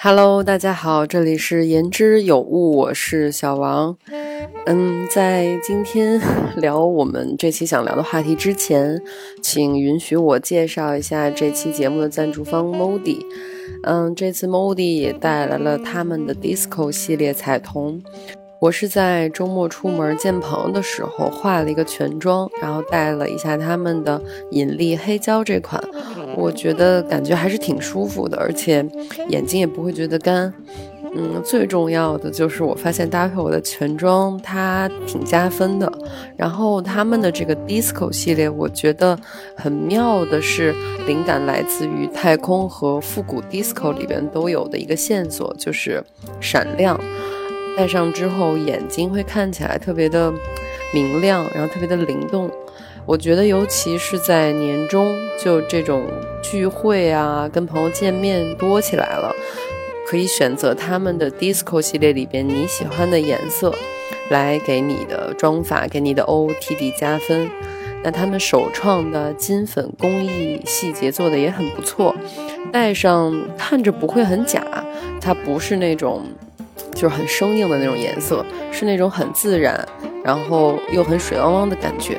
Hello，大家好，这里是言之有物，我是小王。嗯，在今天 聊我们这期想聊的话题之前，请允许我介绍一下这期节目的赞助方 Modi。嗯，这次 Modi 也带来了他们的 Disco 系列彩瞳。我是在周末出门见朋友的时候化了一个全妆，然后带了一下他们的引力黑胶这款，我觉得感觉还是挺舒服的，而且眼睛也不会觉得干。嗯，最重要的就是我发现搭配我的全妆它挺加分的。然后他们的这个 Disco 系列，我觉得很妙的是，灵感来自于太空和复古 Disco 里边都有的一个线索，就是闪亮。戴上之后，眼睛会看起来特别的明亮，然后特别的灵动。我觉得，尤其是在年终，就这种聚会啊，跟朋友见面多起来了，可以选择他们的 Disco 系列里边你喜欢的颜色，来给你的妆发、给你的 OOTD 加分。那他们首创的金粉工艺细节做的也很不错，戴上看着不会很假，它不是那种。就是很生硬的那种颜色，是那种很自然，然后又很水汪汪的感觉。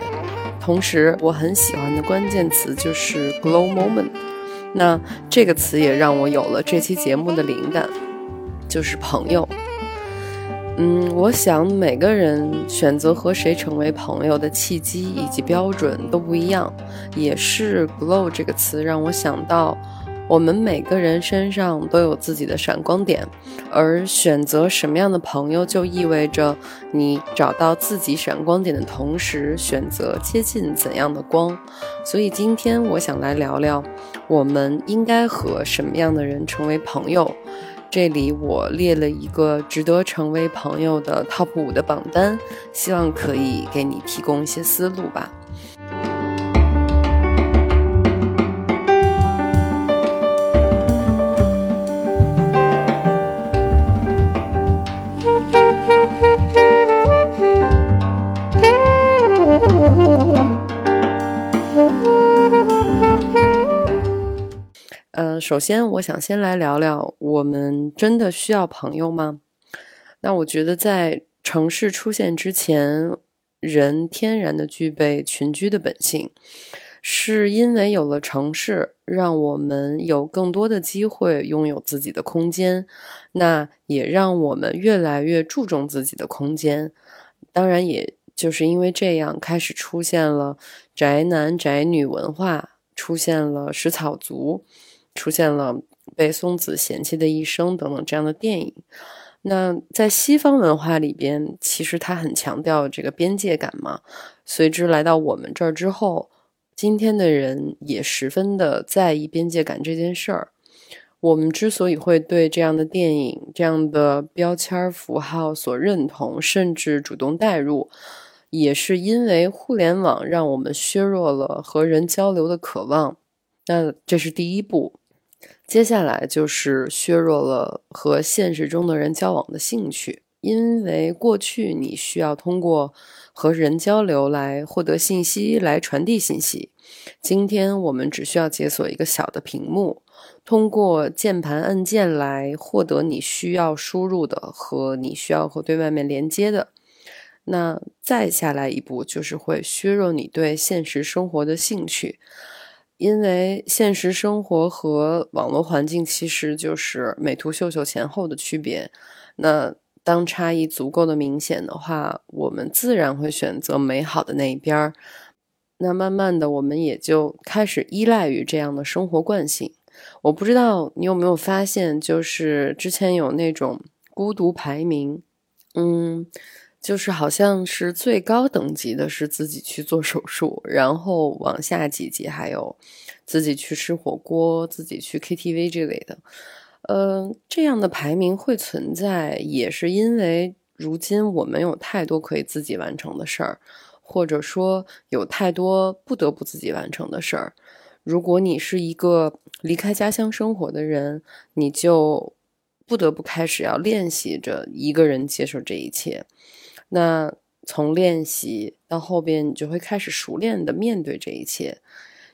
同时，我很喜欢的关键词就是 glow moment。那这个词也让我有了这期节目的灵感，就是朋友。嗯，我想每个人选择和谁成为朋友的契机以及标准都不一样，也是 glow 这个词让我想到。我们每个人身上都有自己的闪光点，而选择什么样的朋友，就意味着你找到自己闪光点的同时，选择接近怎样的光。所以今天我想来聊聊，我们应该和什么样的人成为朋友。这里我列了一个值得成为朋友的 Top 五的榜单，希望可以给你提供一些思路吧。首先我想先来聊聊，我们真的需要朋友吗？那我觉得在城市出现之前，人天然的具备群居的本性，是因为有了城市，让我们有更多的机会拥有自己的空间，那也让我们越来越注重自己的空间。当然，也就是因为这样，开始出现了宅男宅女文化，出现了食草族。出现了被松子嫌弃的一生等等这样的电影。那在西方文化里边，其实它很强调这个边界感嘛。随之来到我们这儿之后，今天的人也十分的在意边界感这件事儿。我们之所以会对这样的电影、这样的标签符号所认同，甚至主动代入，也是因为互联网让我们削弱了和人交流的渴望。那这是第一步。接下来就是削弱了和现实中的人交往的兴趣，因为过去你需要通过和人交流来获得信息，来传递信息。今天我们只需要解锁一个小的屏幕，通过键盘按键来获得你需要输入的和你需要和对外面连接的。那再下来一步就是会削弱你对现实生活的兴趣。因为现实生活和网络环境其实就是美图秀秀前后的区别。那当差异足够的明显的话，我们自然会选择美好的那一边儿。那慢慢的，我们也就开始依赖于这样的生活惯性。我不知道你有没有发现，就是之前有那种孤独排名，嗯。就是好像是最高等级的是自己去做手术，然后往下几级还有自己去吃火锅、自己去 KTV 这类的。呃，这样的排名会存在，也是因为如今我们有太多可以自己完成的事儿，或者说有太多不得不自己完成的事儿。如果你是一个离开家乡生活的人，你就不得不开始要练习着一个人接受这一切。那从练习到后边，你就会开始熟练的面对这一切，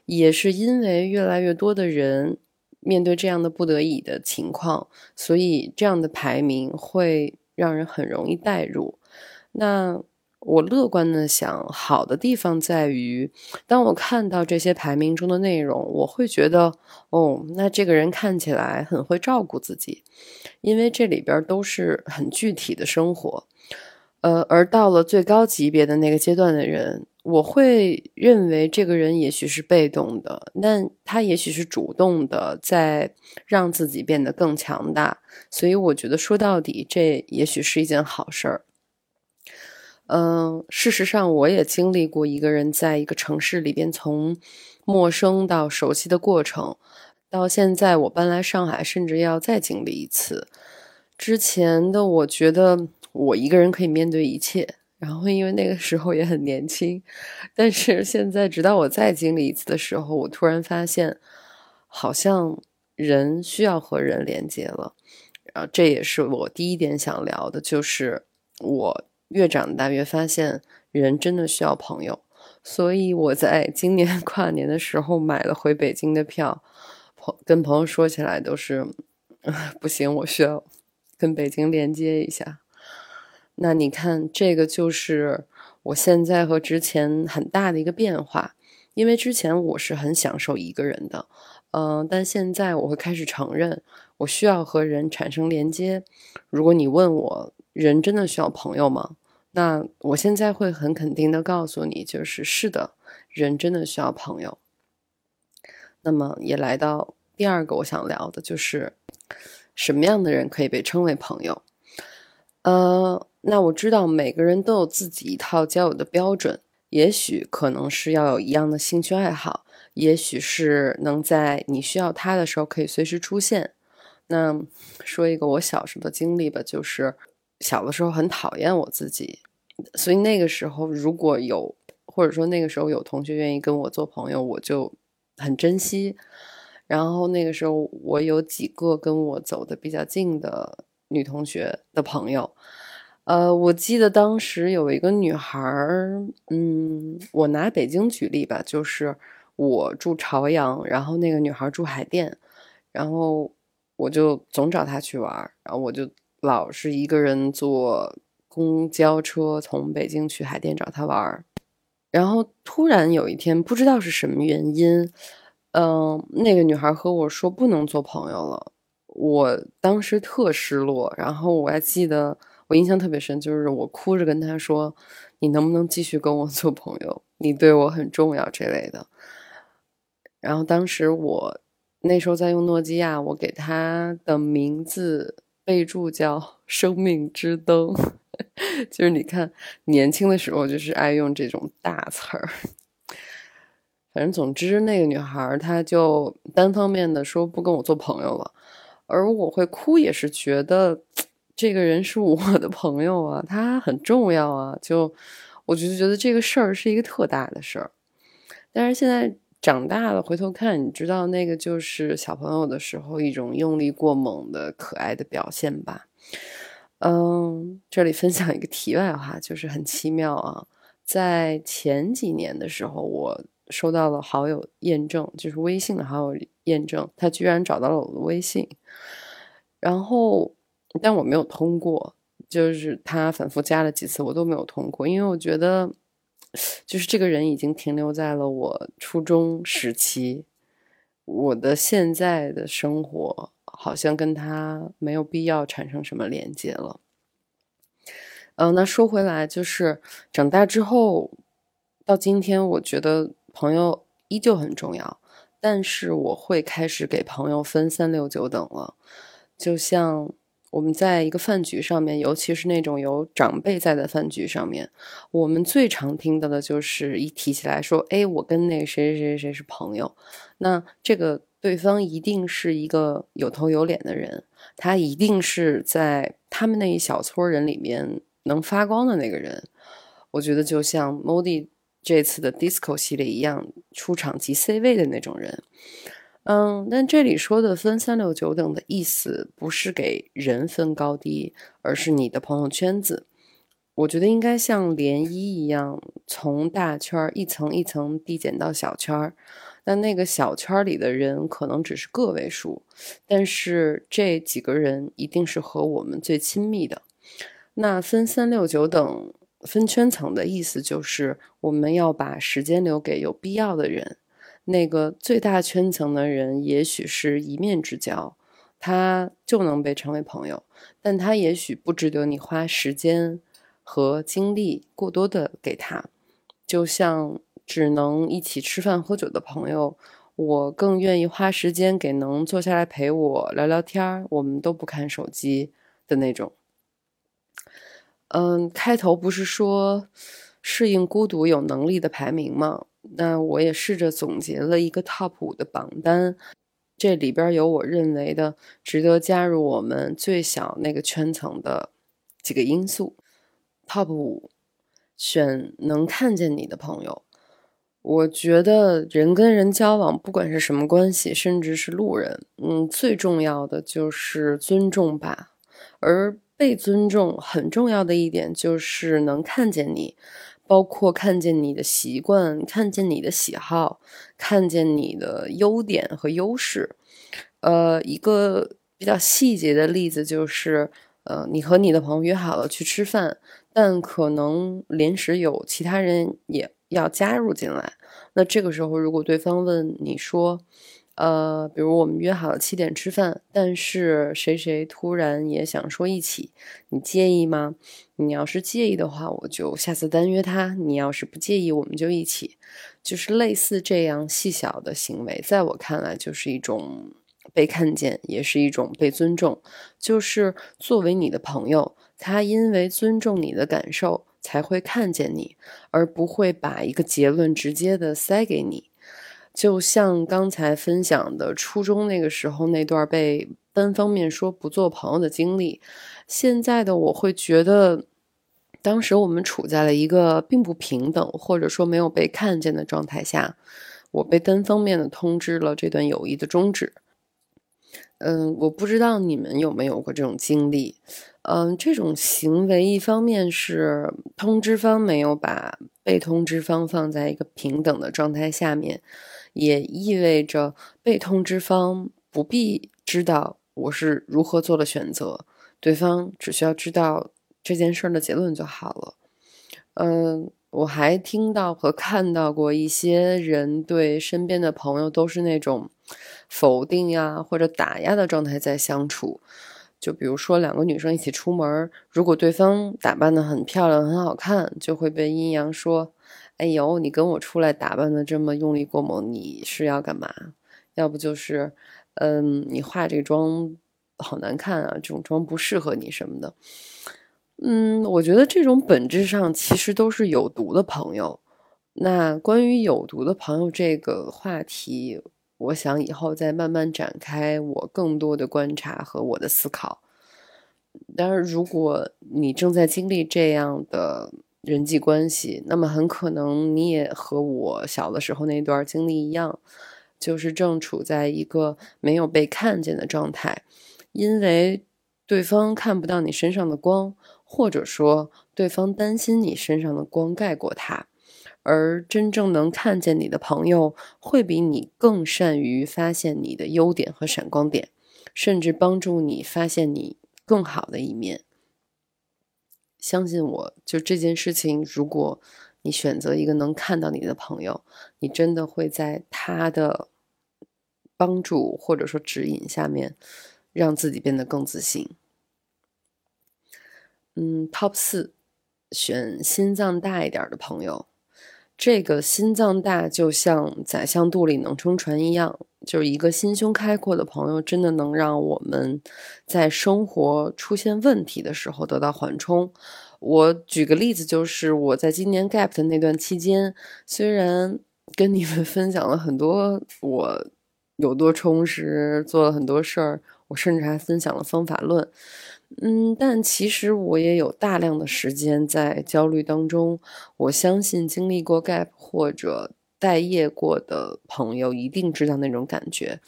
也是因为越来越多的人面对这样的不得已的情况，所以这样的排名会让人很容易代入。那我乐观的想，好的地方在于，当我看到这些排名中的内容，我会觉得，哦，那这个人看起来很会照顾自己，因为这里边都是很具体的生活。呃，而到了最高级别的那个阶段的人，我会认为这个人也许是被动的，但他也许是主动的，在让自己变得更强大。所以我觉得说到底，这也许是一件好事儿。嗯，事实上，我也经历过一个人在一个城市里边从陌生到熟悉的过程。到现在，我搬来上海，甚至要再经历一次。之前的我觉得。我一个人可以面对一切，然后因为那个时候也很年轻，但是现在直到我再经历一次的时候，我突然发现，好像人需要和人连接了，然后这也是我第一点想聊的，就是我越长大越发现人真的需要朋友，所以我在今年 跨年的时候买了回北京的票，朋跟朋友说起来都是，不行，我需要跟北京连接一下。那你看，这个就是我现在和之前很大的一个变化，因为之前我是很享受一个人的，嗯，但现在我会开始承认，我需要和人产生连接。如果你问我，人真的需要朋友吗？那我现在会很肯定的告诉你，就是是的，人真的需要朋友。那么也来到第二个我想聊的，就是什么样的人可以被称为朋友？呃。那我知道每个人都有自己一套交友的标准，也许可能是要有一样的兴趣爱好，也许是能在你需要他的时候可以随时出现。那说一个我小时候的经历吧，就是小的时候很讨厌我自己，所以那个时候如果有或者说那个时候有同学愿意跟我做朋友，我就很珍惜。然后那个时候我有几个跟我走的比较近的女同学的朋友。呃，我记得当时有一个女孩儿，嗯，我拿北京举例吧，就是我住朝阳，然后那个女孩住海淀，然后我就总找她去玩儿，然后我就老是一个人坐公交车从北京去海淀找她玩儿，然后突然有一天，不知道是什么原因，嗯，那个女孩和我说不能做朋友了，我当时特失落，然后我还记得。我印象特别深，就是我哭着跟他说：“你能不能继续跟我做朋友？你对我很重要这类的。”然后当时我那时候在用诺基亚，我给他的名字备注叫“生命之灯”，就是你看年轻的时候就是爱用这种大词儿。反正总之，那个女孩她就单方面的说不跟我做朋友了，而我会哭也是觉得。这个人是我的朋友啊，他很重要啊，就我就觉得这个事儿是一个特大的事儿。但是现在长大了，回头看，你知道那个就是小朋友的时候一种用力过猛的可爱的表现吧？嗯，这里分享一个题外话，就是很奇妙啊，在前几年的时候，我收到了好友验证，就是微信的好友验证，他居然找到了我的微信，然后。但我没有通过，就是他反复加了几次，我都没有通过，因为我觉得，就是这个人已经停留在了我初中时期，我的现在的生活好像跟他没有必要产生什么连接了。嗯，那说回来，就是长大之后到今天，我觉得朋友依旧很重要，但是我会开始给朋友分三六九等了，就像。我们在一个饭局上面，尤其是那种有长辈在的饭局上面，我们最常听到的就是一提起来说：“哎，我跟那谁谁谁谁是朋友。”那这个对方一定是一个有头有脸的人，他一定是在他们那一小撮人里面能发光的那个人。我觉得就像 Modi 这次的 Disco 系列一样，出场即 C 位的那种人。嗯，但这里说的分三六九等的意思，不是给人分高低，而是你的朋友圈子。我觉得应该像涟漪一样，从大圈儿一层一层递减到小圈儿。那那个小圈里的人可能只是个位数，但是这几个人一定是和我们最亲密的。那分三六九等分圈层的意思就是，我们要把时间留给有必要的人。那个最大圈层的人，也许是一面之交，他就能被称为朋友，但他也许不值得你花时间和精力过多的给他。就像只能一起吃饭喝酒的朋友，我更愿意花时间给能坐下来陪我聊聊天我们都不看手机的那种。嗯，开头不是说适应孤独有能力的排名吗？那我也试着总结了一个 Top 五的榜单，这里边有我认为的值得加入我们最小那个圈层的几个因素。Top 五，选能看见你的朋友。我觉得人跟人交往，不管是什么关系，甚至是路人，嗯，最重要的就是尊重吧。而被尊重很重要的一点就是能看见你。包括看见你的习惯，看见你的喜好，看见你的优点和优势。呃，一个比较细节的例子就是，呃，你和你的朋友约好了去吃饭，但可能临时有其他人也要加入进来。那这个时候，如果对方问你说，呃，比如我们约好了七点吃饭，但是谁谁突然也想说一起，你介意吗？你要是介意的话，我就下次单约他；你要是不介意，我们就一起。就是类似这样细小的行为，在我看来就是一种被看见，也是一种被尊重。就是作为你的朋友，他因为尊重你的感受，才会看见你，而不会把一个结论直接的塞给你。就像刚才分享的初中那个时候那段被单方面说不做朋友的经历，现在的我会觉得，当时我们处在了一个并不平等或者说没有被看见的状态下，我被单方面的通知了这段友谊的终止。嗯，我不知道你们有没有过这种经历。嗯，这种行为一方面是通知方没有把被通知方放在一个平等的状态下面。也意味着被通知方不必知道我是如何做的选择，对方只需要知道这件事的结论就好了。嗯，我还听到和看到过一些人对身边的朋友都是那种否定呀或者打压的状态在相处。就比如说两个女生一起出门，如果对方打扮的很漂亮很好看，就会被阴阳说。哎呦，你跟我出来打扮的这么用力过猛，你是要干嘛？要不就是，嗯，你化这妆好难看啊，这种妆不适合你什么的。嗯，我觉得这种本质上其实都是有毒的朋友。那关于有毒的朋友这个话题，我想以后再慢慢展开我更多的观察和我的思考。当然，如果你正在经历这样的，人际关系，那么很可能你也和我小的时候那段经历一样，就是正处在一个没有被看见的状态，因为对方看不到你身上的光，或者说对方担心你身上的光盖过他，而真正能看见你的朋友，会比你更善于发现你的优点和闪光点，甚至帮助你发现你更好的一面。相信我，就这件事情，如果你选择一个能看到你的朋友，你真的会在他的帮助或者说指引下面，让自己变得更自信。嗯，Top 四，选心脏大一点的朋友。这个心脏大，就像宰相肚里能撑船一样。就是一个心胸开阔的朋友，真的能让我们在生活出现问题的时候得到缓冲。我举个例子，就是我在今年 gap 的那段期间，虽然跟你们分享了很多我有多充实，做了很多事儿，我甚至还分享了方法论，嗯，但其实我也有大量的时间在焦虑当中。我相信经历过 gap 或者。待业过的朋友一定知道那种感觉，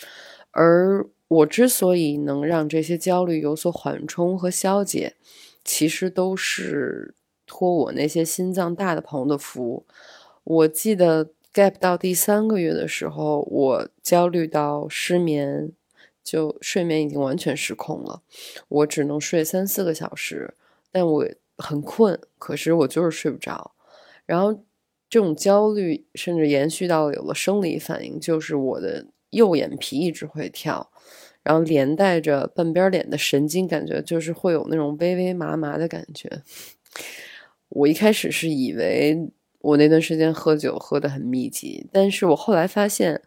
而我之所以能让这些焦虑有所缓冲和消解，其实都是托我那些心脏大的朋友的福。我记得 gap 到第三个月的时候，我焦虑到失眠，就睡眠已经完全失控了，我只能睡三四个小时，但我很困，可是我就是睡不着。然后这种焦虑甚至延续到有了生理反应，就是我的右眼皮一直会跳，然后连带着半边脸的神经感觉就是会有那种微微麻麻的感觉。我一开始是以为。我那段时间喝酒喝得很密集，但是我后来发现，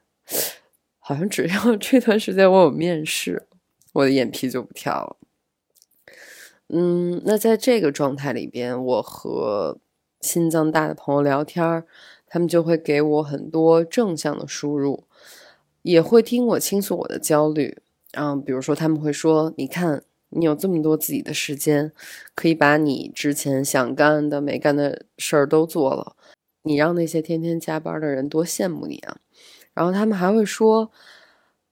好像只要 这段时间我有面试，我的眼皮就不跳了。嗯，那在这个状态里边，我和心脏大的朋友聊天，他们就会给我很多正向的输入，也会听我倾诉我的焦虑。嗯，比如说他们会说：“你看。”你有这么多自己的时间，可以把你之前想干的、没干的事儿都做了。你让那些天天加班的人多羡慕你啊！然后他们还会说，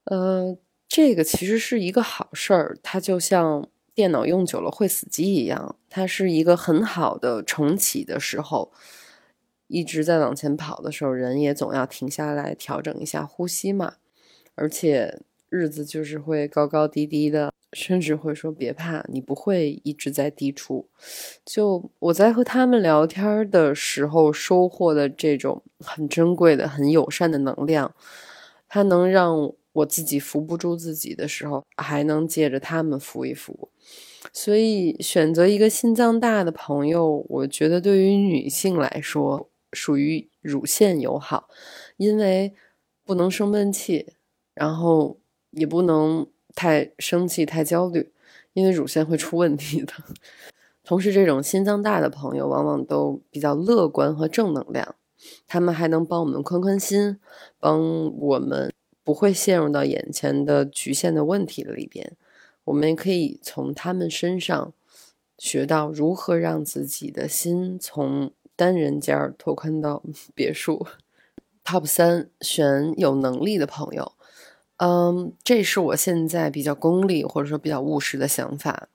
呃，这个其实是一个好事儿，它就像电脑用久了会死机一样，它是一个很好的重启的时候。一直在往前跑的时候，人也总要停下来调整一下呼吸嘛。而且日子就是会高高低低的。甚至会说别怕，你不会一直在低处。就我在和他们聊天的时候收获的这种很珍贵的、很友善的能量，它能让我自己扶不住自己的时候，还能借着他们扶一扶。所以选择一个心脏大的朋友，我觉得对于女性来说属于乳腺友好，因为不能生闷气，然后也不能。太生气、太焦虑，因为乳腺会出问题的。同时，这种心脏大的朋友往往都比较乐观和正能量，他们还能帮我们宽宽心，帮我们不会陷入到眼前的局限的问题里边。我们也可以从他们身上学到如何让自己的心从单人间拓宽到 别墅。Top 三，选有能力的朋友。嗯，这是我现在比较功利或者说比较务实的想法。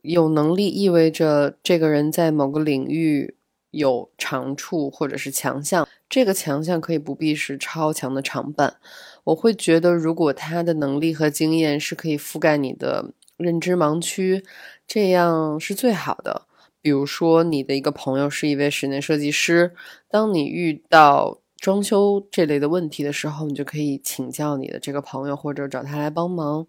有能力意味着这个人在某个领域有长处或者是强项，这个强项可以不必是超强的长板。我会觉得，如果他的能力和经验是可以覆盖你的认知盲区，这样是最好的。比如说，你的一个朋友是一位室内设计师，当你遇到。装修这类的问题的时候，你就可以请教你的这个朋友，或者找他来帮忙。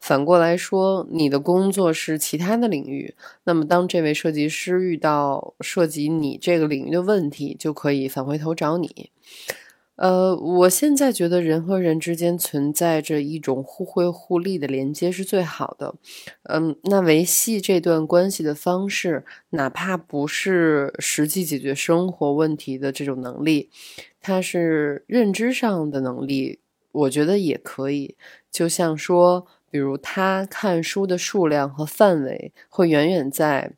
反过来说，你的工作是其他的领域，那么当这位设计师遇到涉及你这个领域的问题，就可以返回头找你。呃，我现在觉得人和人之间存在着一种互惠互利的连接是最好的。嗯，那维系这段关系的方式，哪怕不是实际解决生活问题的这种能力，它是认知上的能力，我觉得也可以。就像说，比如他看书的数量和范围会远远在。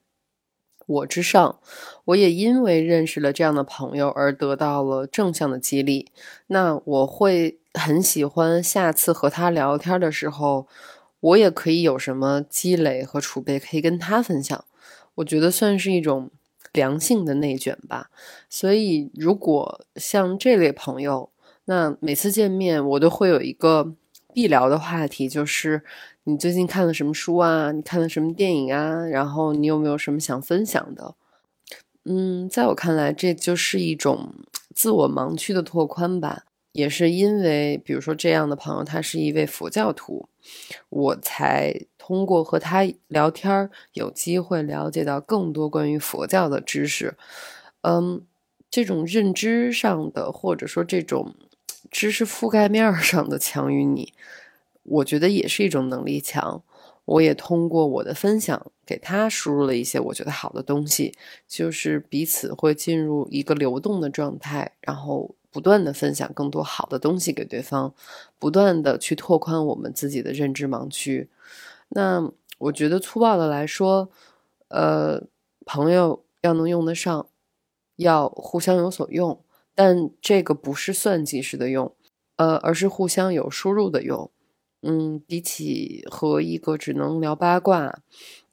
我之上，我也因为认识了这样的朋友而得到了正向的激励。那我会很喜欢下次和他聊天的时候，我也可以有什么积累和储备可以跟他分享。我觉得算是一种良性的内卷吧。所以，如果像这类朋友，那每次见面我都会有一个必聊的话题，就是。你最近看了什么书啊？你看了什么电影啊？然后你有没有什么想分享的？嗯，在我看来，这就是一种自我盲区的拓宽吧。也是因为，比如说这样的朋友，他是一位佛教徒，我才通过和他聊天，有机会了解到更多关于佛教的知识。嗯，这种认知上的，或者说这种知识覆盖面上的强于你。我觉得也是一种能力强，我也通过我的分享给他输入了一些我觉得好的东西，就是彼此会进入一个流动的状态，然后不断的分享更多好的东西给对方，不断的去拓宽我们自己的认知盲区。那我觉得粗暴的来说，呃，朋友要能用得上，要互相有所用，但这个不是算计式的用，呃，而是互相有输入的用。嗯，比起和一个只能聊八卦、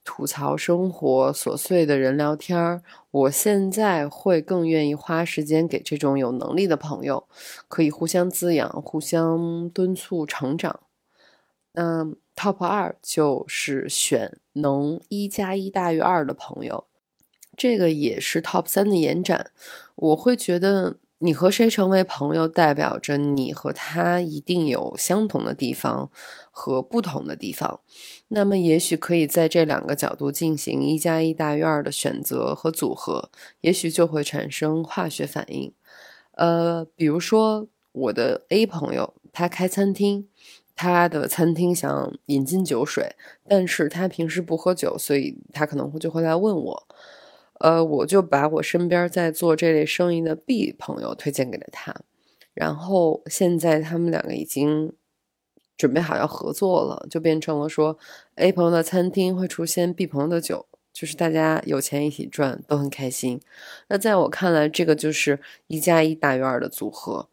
吐槽生活琐碎的人聊天儿，我现在会更愿意花时间给这种有能力的朋友，可以互相滋养、互相敦促成长。那 top 二就是选能一加一大于二的朋友，这个也是 top 三的延展。我会觉得。你和谁成为朋友，代表着你和他一定有相同的地方和不同的地方。那么，也许可以在这两个角度进行一加一大于二的选择和组合，也许就会产生化学反应。呃，比如说我的 A 朋友，他开餐厅，他的餐厅想引进酒水，但是他平时不喝酒，所以他可能会就会来问我。呃，我就把我身边在做这类生意的 B 朋友推荐给了他，然后现在他们两个已经准备好要合作了，就变成了说 A 朋友的餐厅会出现 B 朋友的酒，就是大家有钱一起赚，都很开心。那在我看来，这个就是一加一大于二的组合，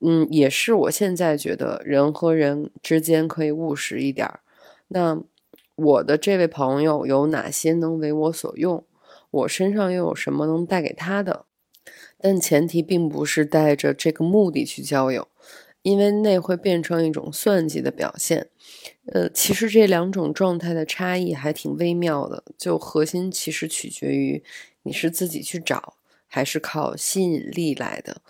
嗯，也是我现在觉得人和人之间可以务实一点。那我的这位朋友有哪些能为我所用？我身上又有什么能带给他的？但前提并不是带着这个目的去交友，因为那会变成一种算计的表现。呃，其实这两种状态的差异还挺微妙的，就核心其实取决于你是自己去找，还是靠吸引力来的。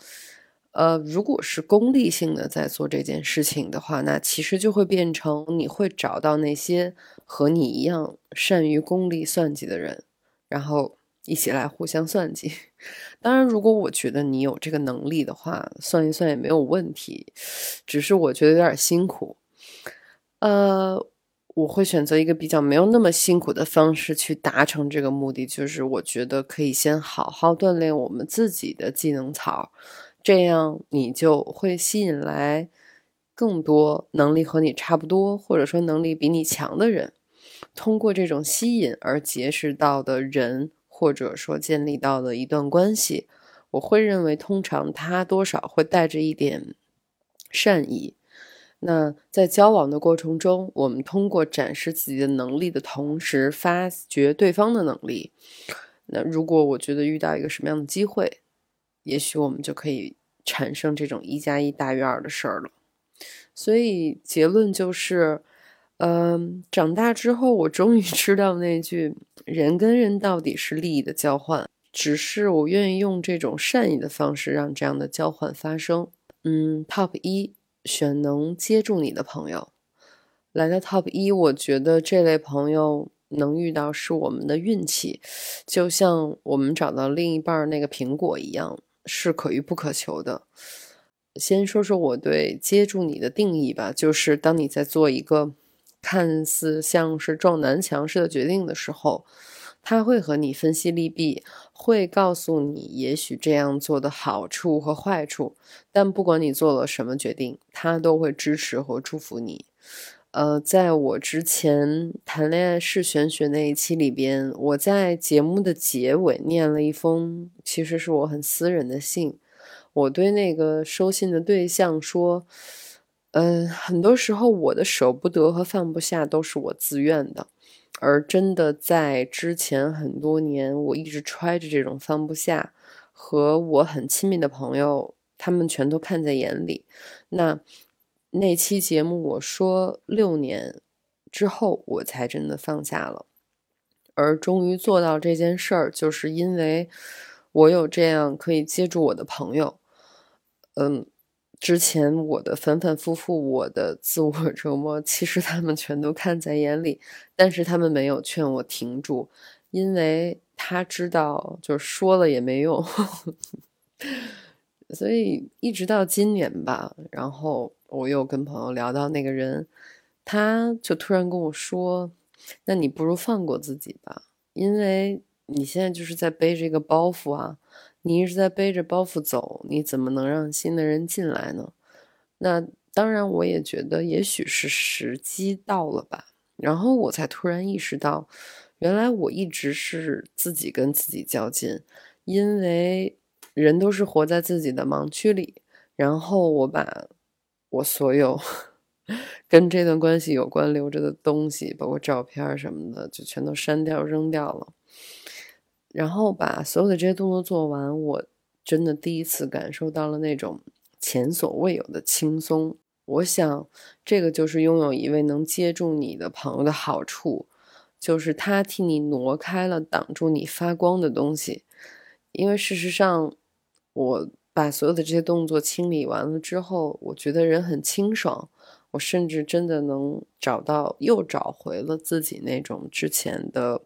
呃，如果是功利性的在做这件事情的话，那其实就会变成你会找到那些和你一样善于功利算计的人。然后一起来互相算计。当然，如果我觉得你有这个能力的话，算一算也没有问题。只是我觉得有点辛苦。呃，我会选择一个比较没有那么辛苦的方式去达成这个目的，就是我觉得可以先好好锻炼我们自己的技能槽，这样你就会吸引来更多能力和你差不多，或者说能力比你强的人。通过这种吸引而结识到的人，或者说建立到的一段关系，我会认为通常他多少会带着一点善意。那在交往的过程中，我们通过展示自己的能力的同时，发掘对方的能力。那如果我觉得遇到一个什么样的机会，也许我们就可以产生这种一加一大于二的事儿了。所以结论就是。嗯，长大之后，我终于知道那句“人跟人到底是利益的交换”，只是我愿意用这种善意的方式让这样的交换发生。嗯，Top 一选能接住你的朋友，来到 Top 一，我觉得这类朋友能遇到是我们的运气，就像我们找到另一半那个苹果一样，是可遇不可求的。先说说我对接住你的定义吧，就是当你在做一个。看似像是撞南墙似的决定的时候，他会和你分析利弊，会告诉你也许这样做的好处和坏处。但不管你做了什么决定，他都会支持和祝福你。呃，在我之前谈恋爱是玄学那一期里边，我在节目的结尾念了一封，其实是我很私人的信。我对那个收信的对象说。嗯，很多时候我的舍不得和放不下都是我自愿的，而真的在之前很多年，我一直揣着这种放不下，和我很亲密的朋友，他们全都看在眼里。那那期节目我说六年之后我才真的放下了，而终于做到这件事儿，就是因为我有这样可以接住我的朋友，嗯。之前我的反反复复，我的自我 折磨，其实他们全都看在眼里，但是他们没有劝我停住，因为他知道，就是说了也没用，所以一直到今年吧，然后我又跟朋友聊到那个人，他就突然跟我说：“那你不如放过自己吧，因为你现在就是在背着一个包袱啊。”你一直在背着包袱走，你怎么能让新的人进来呢？那当然，我也觉得也许是时机到了吧。然后我才突然意识到，原来我一直是自己跟自己较劲，因为人都是活在自己的盲区里。然后我把我所有 跟这段关系有关留着的东西，包括照片什么的，就全都删掉扔掉了。然后把所有的这些动作做完，我真的第一次感受到了那种前所未有的轻松。我想，这个就是拥有一位能接住你的朋友的好处，就是他替你挪开了挡住你发光的东西。因为事实上，我把所有的这些动作清理完了之后，我觉得人很清爽。我甚至真的能找到，又找回了自己那种之前的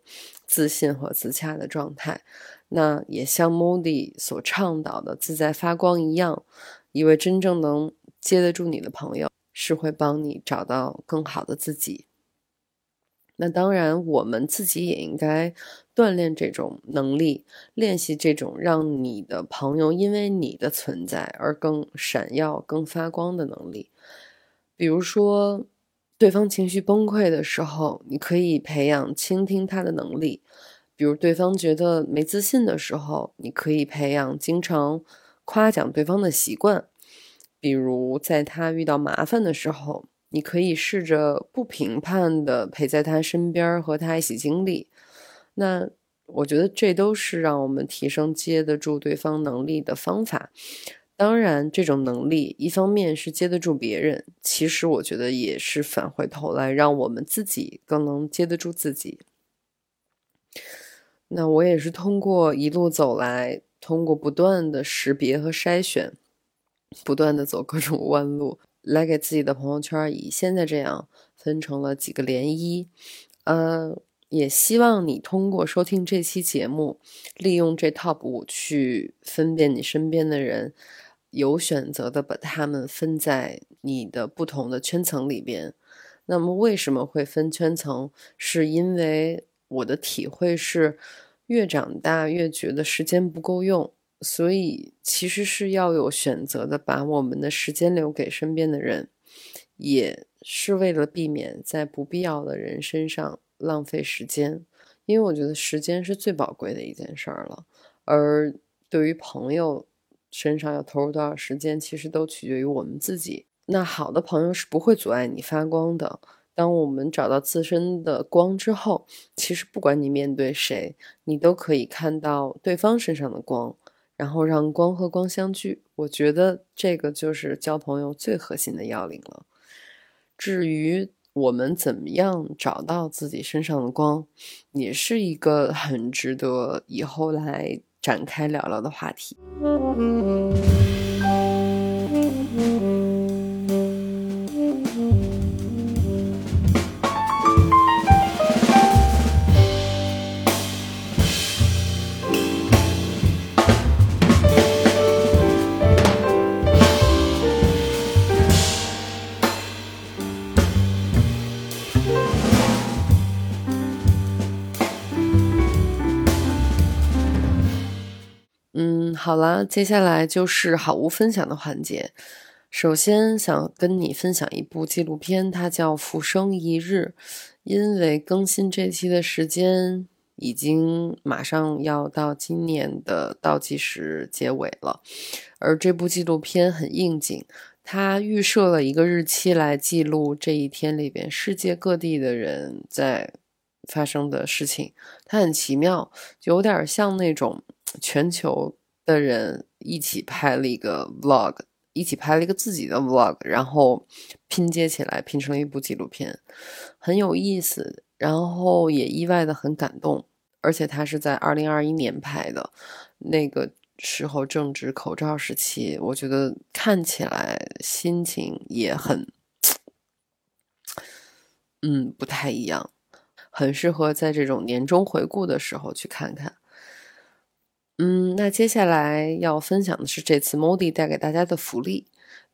自信和自洽的状态。那也像 Moody 所倡导的“自在发光”一样，一位真正能接得住你的朋友，是会帮你找到更好的自己。那当然，我们自己也应该锻炼这种能力，练习这种让你的朋友因为你的存在而更闪耀、更发光的能力。比如说，对方情绪崩溃的时候，你可以培养倾听他的能力；比如对方觉得没自信的时候，你可以培养经常夸奖对方的习惯；比如在他遇到麻烦的时候，你可以试着不评判的陪在他身边，和他一起经历。那我觉得这都是让我们提升接得住对方能力的方法。当然，这种能力一方面是接得住别人，其实我觉得也是返回头来让我们自己更能接得住自己。那我也是通过一路走来，通过不断的识别和筛选，不断的走各种弯路，来给自己的朋友圈以现在这样分成了几个涟漪。呃，也希望你通过收听这期节目，利用这 top 五去分辨你身边的人。有选择的把他们分在你的不同的圈层里边。那么为什么会分圈层？是因为我的体会是，越长大越觉得时间不够用，所以其实是要有选择的，把我们的时间留给身边的人，也是为了避免在不必要的人身上浪费时间。因为我觉得时间是最宝贵的一件事儿了，而对于朋友。身上要投入多少时间，其实都取决于我们自己。那好的朋友是不会阻碍你发光的。当我们找到自身的光之后，其实不管你面对谁，你都可以看到对方身上的光，然后让光和光相聚。我觉得这个就是交朋友最核心的要领了。至于我们怎么样找到自己身上的光，也是一个很值得以后来。展开聊聊的话题。好了，接下来就是好物分享的环节。首先想跟你分享一部纪录片，它叫《浮生一日》。因为更新这期的时间已经马上要到今年的倒计时结尾了，而这部纪录片很应景，它预设了一个日期来记录这一天里边世界各地的人在发生的事情。它很奇妙，有点像那种全球。的人一起拍了一个 vlog，一起拍了一个自己的 vlog，然后拼接起来拼成了一部纪录片，很有意思，然后也意外的很感动，而且他是在二零二一年拍的，那个时候正值口罩时期，我觉得看起来心情也很，嗯，不太一样，很适合在这种年终回顾的时候去看看。嗯，那接下来要分享的是这次 Modi 带给大家的福利。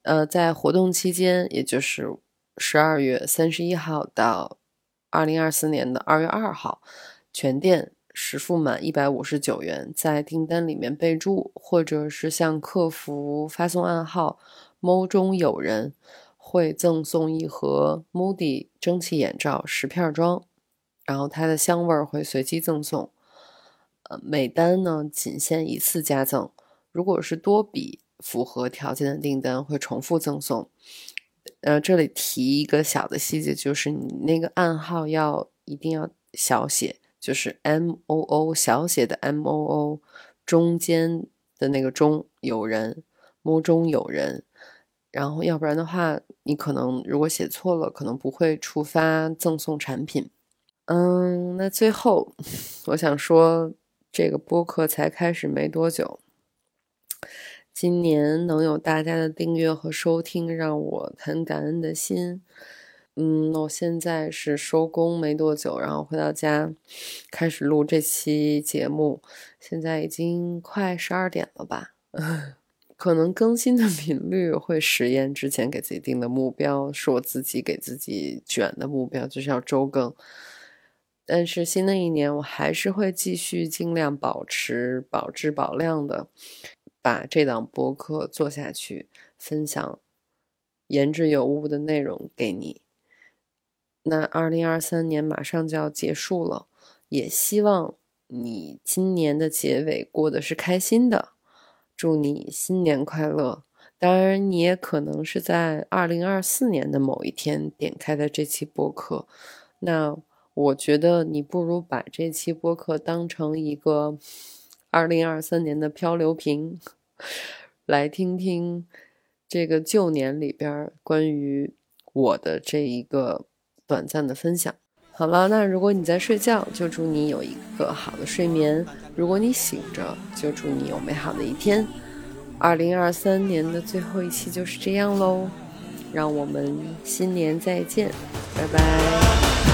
呃，在活动期间，也就是十二月三十一号到二零二四年的二月二号，全店实付满一百五十九元，在订单里面备注，或者是向客服发送暗号 “mo 中有人”，会赠送一盒 Modi 蒸汽眼罩十片装，然后它的香味会随机赠送。每单呢仅限一次加赠，如果是多笔符合条件的订单会重复赠送。呃，这里提一个小的细节，就是你那个暗号要一定要小写，就是 M O O 小写的 M O O 中间的那个中有人，摸中有人，然后要不然的话，你可能如果写错了，可能不会触发赠送产品。嗯，那最后 我想说，这个播客才开始没多久。今年能有大家的订阅和收听，让我很感恩的心。嗯，我现在是收工没多久，然后回到家开始录这期节目，现在已经快十二点了吧？可能更新的频率会实验之前给自己定的目标，是我自己给自己卷的目标，就是要周更。但是新的一年，我还是会继续尽量保持保质保量的。把这档播客做下去，分享言之有物的内容给你。那二零二三年马上就要结束了，也希望你今年的结尾过得是开心的。祝你新年快乐！当然，你也可能是在二零二四年的某一天点开的这期播客。那我觉得你不如把这期播客当成一个。二零二三年的漂流瓶，来听听这个旧年里边关于我的这一个短暂的分享。好了，那如果你在睡觉，就祝你有一个好的睡眠；如果你醒着，就祝你有美好的一天。二零二三年的最后一期就是这样喽，让我们新年再见，拜拜。